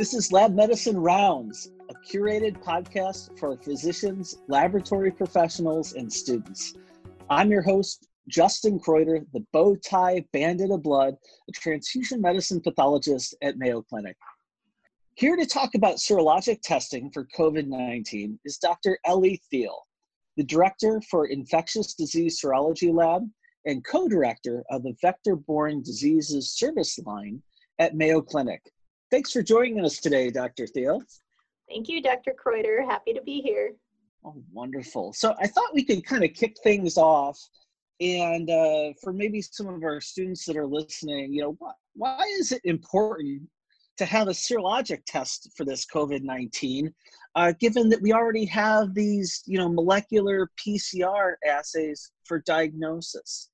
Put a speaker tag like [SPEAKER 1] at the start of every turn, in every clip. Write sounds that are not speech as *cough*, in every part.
[SPEAKER 1] This is Lab Medicine Rounds, a curated podcast for physicians, laboratory professionals, and students. I'm your host, Justin Kreuter, the bow tie bandit of blood, a transfusion medicine pathologist at Mayo Clinic. Here to talk about serologic testing for COVID 19 is Dr. Elitza Theel, the Director for Infectious Disease Serology Lab and co director of the Vector Borne Diseases Service Line at Mayo Clinic. Thanks for joining us today, Dr. Theel.
[SPEAKER 2] Thank you, Dr. Kreuter. Happy to be here.
[SPEAKER 1] Oh, wonderful. So I thought we could kind of kick things off. And uh, for maybe some of our students that are listening, you know, why, why is it important to have a serologic test for this COVID 19, uh, given that we already have these, you know, molecular PCR assays for diagnosis?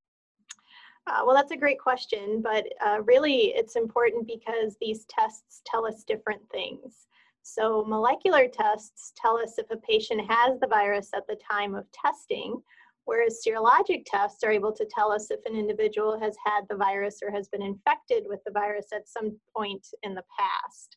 [SPEAKER 2] Uh, well, that's a great question, but uh, really it's important because these tests tell us different things. So, molecular tests tell us if a patient has the virus at the time of testing, whereas serologic tests are able to tell us if an individual has had the virus or has been infected with the virus at some point in the past.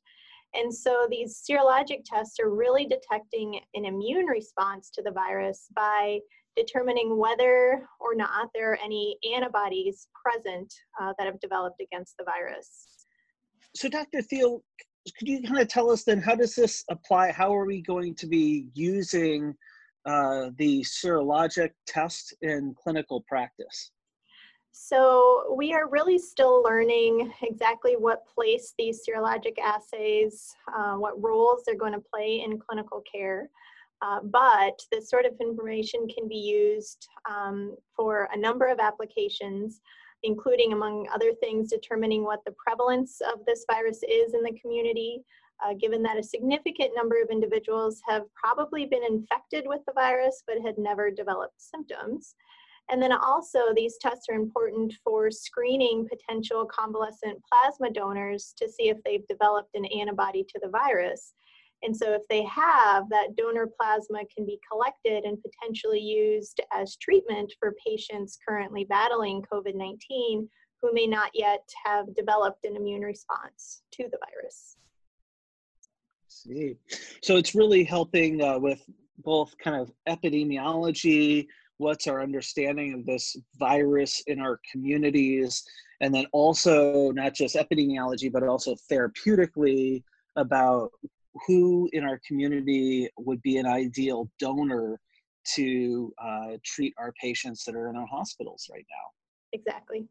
[SPEAKER 2] And so these serologic tests are really detecting an immune response to the virus by determining whether or not there are any antibodies present uh, that have developed against the virus.
[SPEAKER 1] So, Dr. Theel, could you kind of tell us then how does this apply? How are we going to be using uh, the serologic test in clinical practice?
[SPEAKER 2] So we are really still learning exactly what place these serologic assays, uh, what roles they're going to play in clinical care. Uh, but this sort of information can be used um, for a number of applications, including, among other things, determining what the prevalence of this virus is in the community, uh, given that a significant number of individuals have probably been infected with the virus but had never developed symptoms. And then also, these tests are important for screening potential convalescent plasma donors to see if they've developed an antibody to the virus. And so, if they have, that donor plasma can be collected and potentially used as treatment for patients currently battling COVID 19 who may not yet have developed an immune response to the virus.
[SPEAKER 1] See, so it's really helping uh, with both kind of epidemiology, what's our understanding of this virus in our communities, and then also not just epidemiology, but also therapeutically about who in our community would be an ideal donor to uh, treat our patients that are in our hospitals right now.
[SPEAKER 2] Exactly.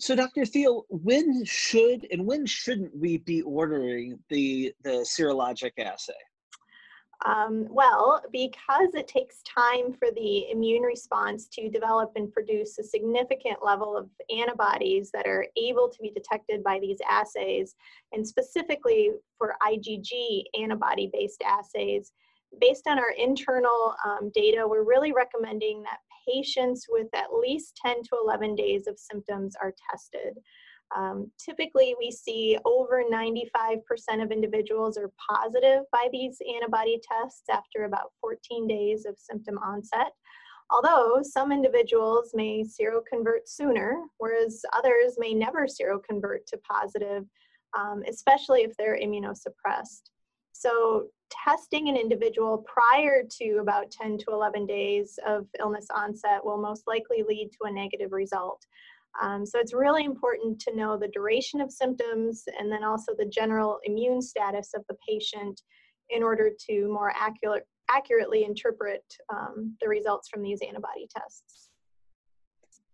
[SPEAKER 1] So, Dr. Theel, when should and when shouldn't we be ordering the the serologic assay?
[SPEAKER 2] Um, well, because it takes time for the immune response to develop and produce a significant level of antibodies that are able to be detected by these assays, and specifically for IgG antibody based assays, based on our internal um, data, we're really recommending that patients with at least 10 to 11 days of symptoms are tested. Um, typically, we see over 95% of individuals are positive by these antibody tests after about 14 days of symptom onset. Although some individuals may seroconvert sooner, whereas others may never seroconvert to positive, um, especially if they're immunosuppressed. So, testing an individual prior to about 10 to 11 days of illness onset will most likely lead to a negative result. Um, so it's really important to know the duration of symptoms and then also the general immune status of the patient in order to more accurate, accurately interpret um, the results from these antibody tests.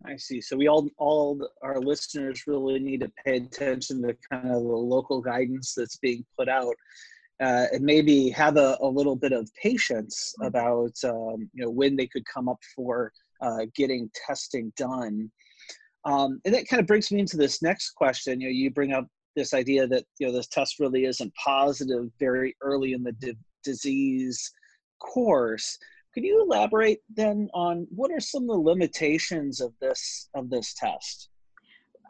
[SPEAKER 1] I see. So we all, all our listeners really need to pay attention to kind of the local guidance that's being put out, uh, and maybe have a, a little bit of patience mm-hmm. about um, you know when they could come up for uh, getting testing done. Um, and that kind of brings me into this next question. You know, you bring up this idea that you know this test really isn't positive very early in the di- disease course. Could you elaborate then on what are some of the limitations of this of this test?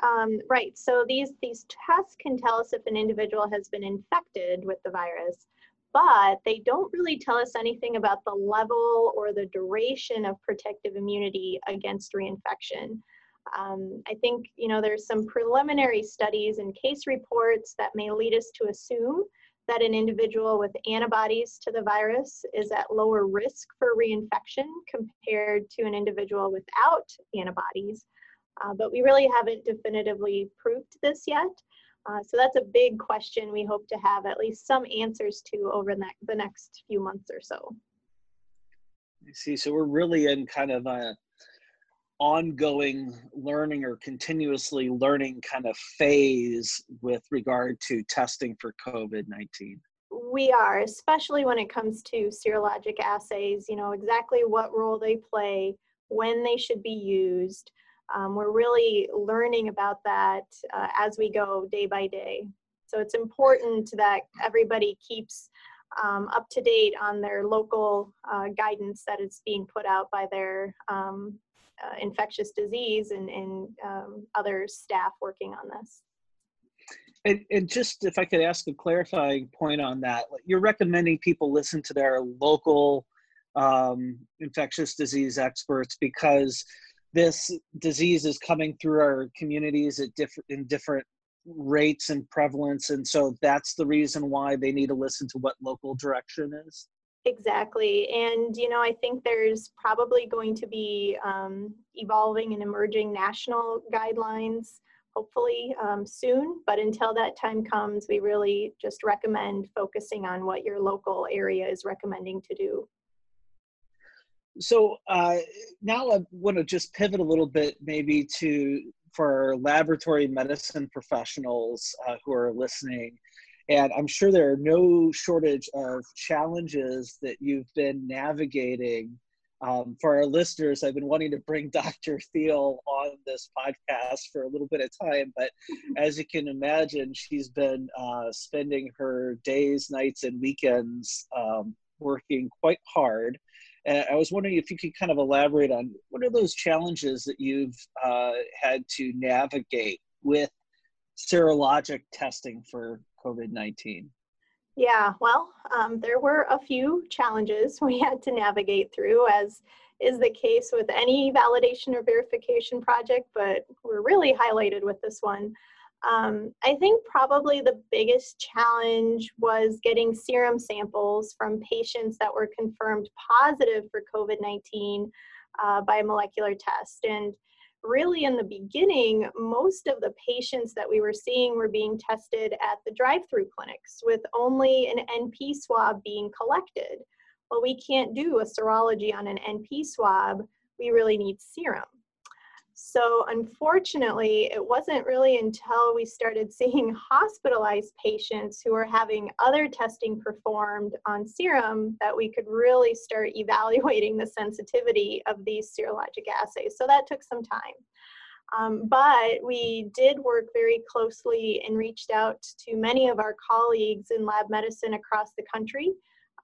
[SPEAKER 2] Um, right. So these these tests can tell us if an individual has been infected with the virus, but they don't really tell us anything about the level or the duration of protective immunity against reinfection. Um, I think you know there's some preliminary studies and case reports that may lead us to assume that an individual with antibodies to the virus is at lower risk for reinfection compared to an individual without antibodies. Uh, but we really haven't definitively proved this yet. Uh, so that's a big question we hope to have at least some answers to over the, the next few months or so.
[SPEAKER 1] I see. So we're really in kind of a ongoing learning or continuously learning kind of phase with regard to testing for COVID 19?
[SPEAKER 2] We are, especially when it comes to serologic assays, you know, exactly what role they play, when they should be used. Um, we're really learning about that uh, as we go day by day. So it's important that everybody keeps um, up to date on their local uh, guidance that is being put out by their um, uh, infectious disease and, and um, other staff working on this.
[SPEAKER 1] And, and, just if I could ask a clarifying point on that, you're recommending people listen to their local um, infectious disease experts because this disease is coming through our communities at different in different rates and prevalence, and so that's the reason why they need to listen to what local direction is.
[SPEAKER 2] Exactly. And, you know, I think there's probably going to be um, evolving and emerging national guidelines, hopefully um, soon. But until that time comes, we really just recommend focusing on what your local area is recommending to do.
[SPEAKER 1] So uh, now I want to just pivot a little bit, maybe to for laboratory medicine professionals uh, who are listening and I'm sure there are no shortage of challenges that you've been navigating. Um, for our listeners, I've been wanting to bring *laughs* Dr. Theel on this podcast for a little bit of time, but *laughs* as you can imagine, she's been uh, spending her days, nights, and weekends um, working quite hard. And I was wondering if you could kind of elaborate on what are those challenges that you've uh, had to navigate with serologic testing for COVID 19?
[SPEAKER 2] Yeah, well, um, there were a few challenges *laughs* we had to navigate through, as is the case with any validation or verification project, but we're really highlighted with this one. Um, I think probably the biggest challenge was getting serum samples from patients that were confirmed positive for COVID 19 uh, by a molecular test. And really in the beginning, most of the patients that we were seeing were being tested at the drive-through clinics with only an NP swab being collected. Well, we can't do a serology on an NP swab. We really need serum. So unfortunately, it wasn't really until we started seeing *laughs* hospitalized patients who were having other testing performed on serum that we could really start *laughs* evaluating the sensitivity of these serologic assays. So that took some time. Um, but we did work very closely and reached out to many of our colleagues in lab medicine across the country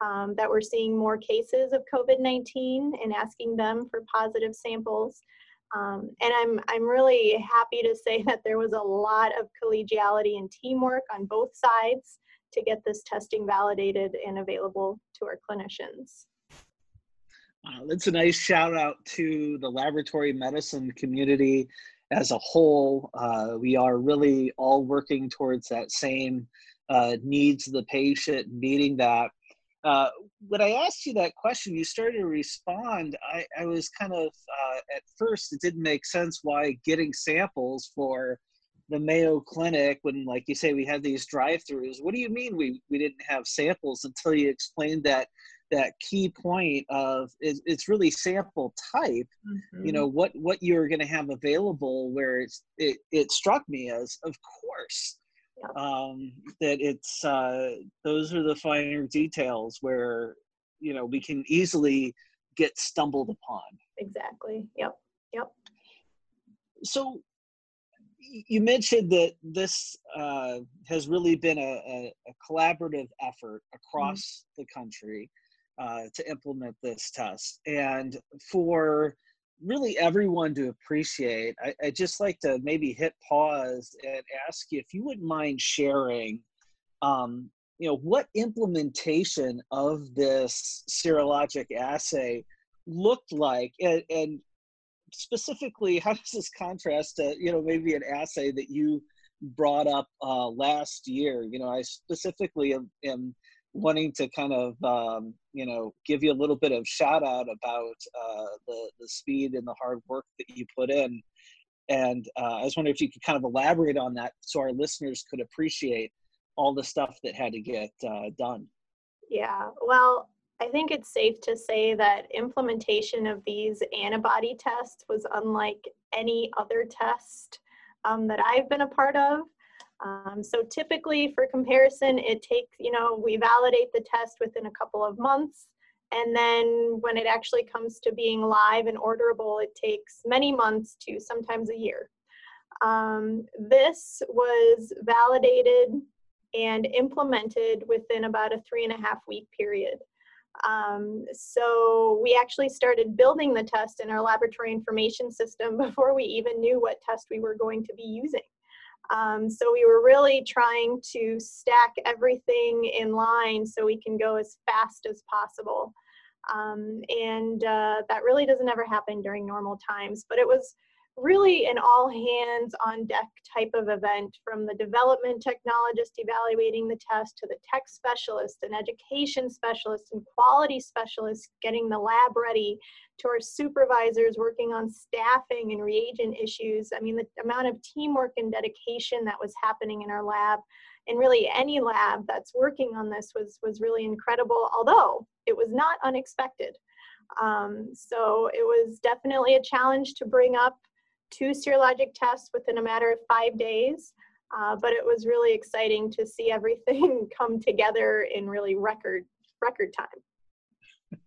[SPEAKER 2] um, that were seeing more cases of COVID-19 and asking them for positive samples. Um, and I'm, I'm really happy to say *laughs* that there was a lot of collegiality and teamwork on both sides to get this testing validated and available to our clinicians.
[SPEAKER 1] Uh, that's a nice shout out to the laboratory medicine community as a whole. Uh, we are really all working towards that same uh, needs of the patient, meeting that uh, when I asked you that question, you started to respond. I, I was kind of, uh, at first, it didn't make sense why getting samples for the Mayo Clinic, when, like you say, we had these drive throughs. What do you mean we, we didn't have samples until you explained that? that key point of is it's really sample type mm-hmm. you know what what you're going to have available where it's it, it struck me as of course um, that it's uh, those are the finer details where you know we can easily get stumbled upon
[SPEAKER 2] exactly yep yep
[SPEAKER 1] so you mentioned that this uh, has really been a, a, a collaborative effort across mm-hmm. the country uh, to implement this test and for really everyone to appreciate. I, I just like to maybe hit pause and ask you if you wouldn't mind sharing, um, you know, what implementation of this serologic assay looked like, and, and specifically, how does this contrast to, you know, maybe an assay that you brought up uh, last year. You know, I specifically am, am wanting to kind of um, you know give you a little bit of shout out about uh, the the speed and the hard work that you put in and uh, i was wondering if you could kind of elaborate on that so our listeners could appreciate all the stuff that had to get uh, done
[SPEAKER 2] yeah well i think it's safe to say that implementation of these antibody tests was unlike any other test um, that i've been a part of um, so typically for comparison, it takes, you know, we validate the test within a couple of months. And then when it actually comes to being live and orderable, it takes many months to sometimes a year. Um, this was validated and implemented within about a three and a half week period. Um, so we actually started building the test in our laboratory information system *laughs* before we even knew what test we were going to be using. Um, so we were really trying to stack everything in line so we can go as fast as possible. Um, and uh, that really doesn't ever happen during normal times, but it was really an all hands on deck type of event from the development technologist evaluating the test to the tech specialist and education specialist and quality specialist getting the lab ready to our supervisors working on staffing and reagent issues. I mean, the amount of teamwork and dedication that was happening in our lab and really any lab that's working on this was, was really incredible, although it was not unexpected. Um, so it was definitely a challenge to bring up two serologic tests within a matter of five days. Uh, but it was really exciting to see everything *laughs* come together in really record record time.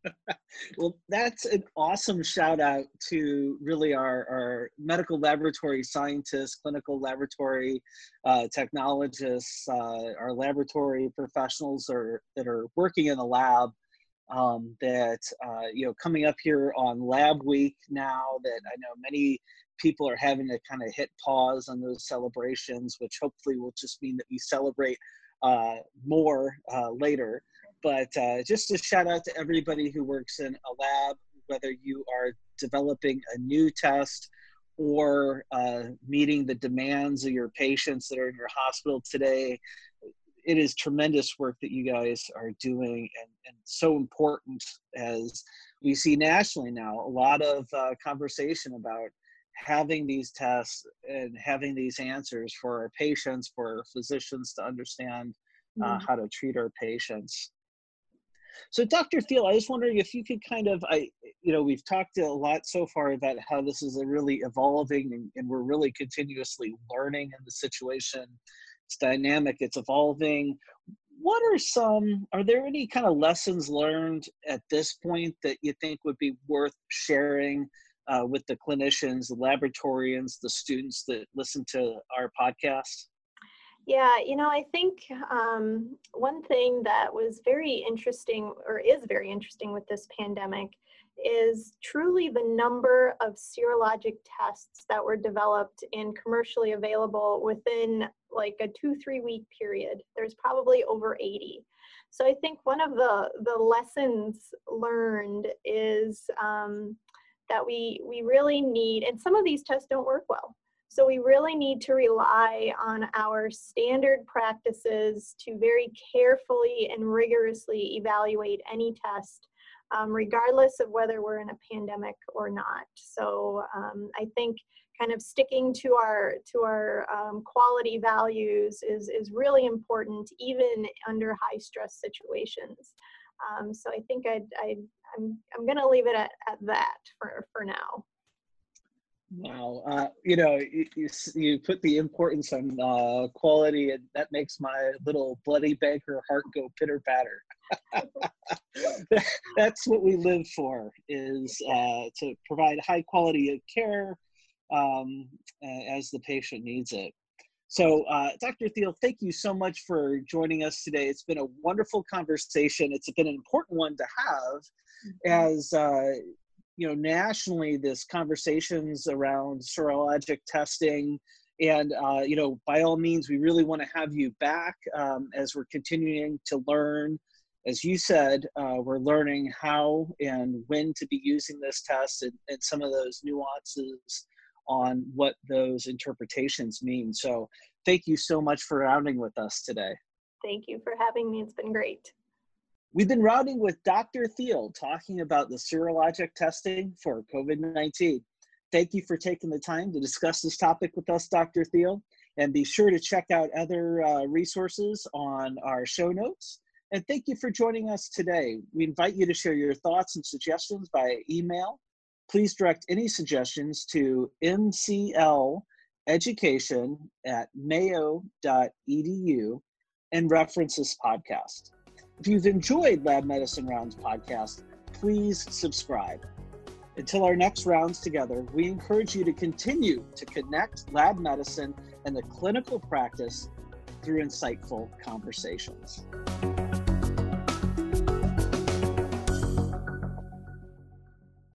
[SPEAKER 2] *laughs*
[SPEAKER 1] well, that's an awesome shout out to really our, our medical laboratory scientists, clinical laboratory uh, technologists, uh, our laboratory professionals are, that are working in the lab. Um, that uh, you know, coming up here on Lab Week now, that I know many people are having to kind of hit pause on those celebrations, which hopefully will just mean that we celebrate uh, more uh, later. But uh, just a shout out to everybody who works in a lab, whether you are developing a new test or uh, meeting the demands of your patients that are in your hospital today. It is tremendous work that you guys are doing and, and so important as we see nationally now a lot of uh, conversation about having these tests and having these answers for our patients, for our physicians to understand uh, mm-hmm. how to treat our patients. So, Dr. Theel, I was wondering if you could kind of, I, you know, we've talked a lot so far about how this is a really evolving and, and we're really continuously learning in the situation. It's dynamic, it's evolving. What are some, are there any kind of lessons learned at this point that you think would be worth sharing uh, with the clinicians, the laboratorians, the students that listen to our podcast?
[SPEAKER 2] Yeah, you know, I think um, one thing that was very interesting, or is very interesting with this pandemic, is truly the number of serologic tests that were developed and commercially available within like a two, three week period. There's probably over 80. So I think one of the, the lessons learned is um, that we we really need and some of these tests don't work well so we really need to rely on our standard practices to very carefully and rigorously evaluate any test um, regardless of whether we're in a pandemic or not so um, i think kind of sticking to our to our um, quality values is is really important even under high stress situations um, so I think I'd, I'd, I'm, I'm going to leave it at, at that for, for now.
[SPEAKER 1] Wow, uh, you know, you, you, you, put the importance on uh, quality, and that makes my little bloody banker heart go pitter patter. *laughs* That's what we live for: is uh, to provide high quality of care um, as the patient needs it. So, uh, Dr. Theel, thank you so much for joining us today. It's been a wonderful conversation. It's been an important one to have mm-hmm. as, uh, you know, nationally, this conversations around serologic testing. And, uh, you know, by all means, we really want to have you back um, as we're continuing to learn. As you said, uh, we're learning how and when to be using this test and, and some of those nuances on what those interpretations mean. So thank you so much for rounding with us today.
[SPEAKER 2] Thank you for having me. It's been great.
[SPEAKER 1] We've been routing with Dr. Theel talking about the serologic testing for COVID 19. Thank you for taking the time to discuss this topic with us, Dr. Theel. And be sure to check out other uh, resources on our show notes. And thank you for joining us today. We invite you to share your thoughts and suggestions by email. Please direct any suggestions to mcleducation at mayo.edu and reference this podcast. If you've enjoyed Lab Medicine Rounds podcast, please subscribe. Until our next rounds together, we encourage you to continue to connect lab medicine and the clinical practice through insightful conversations.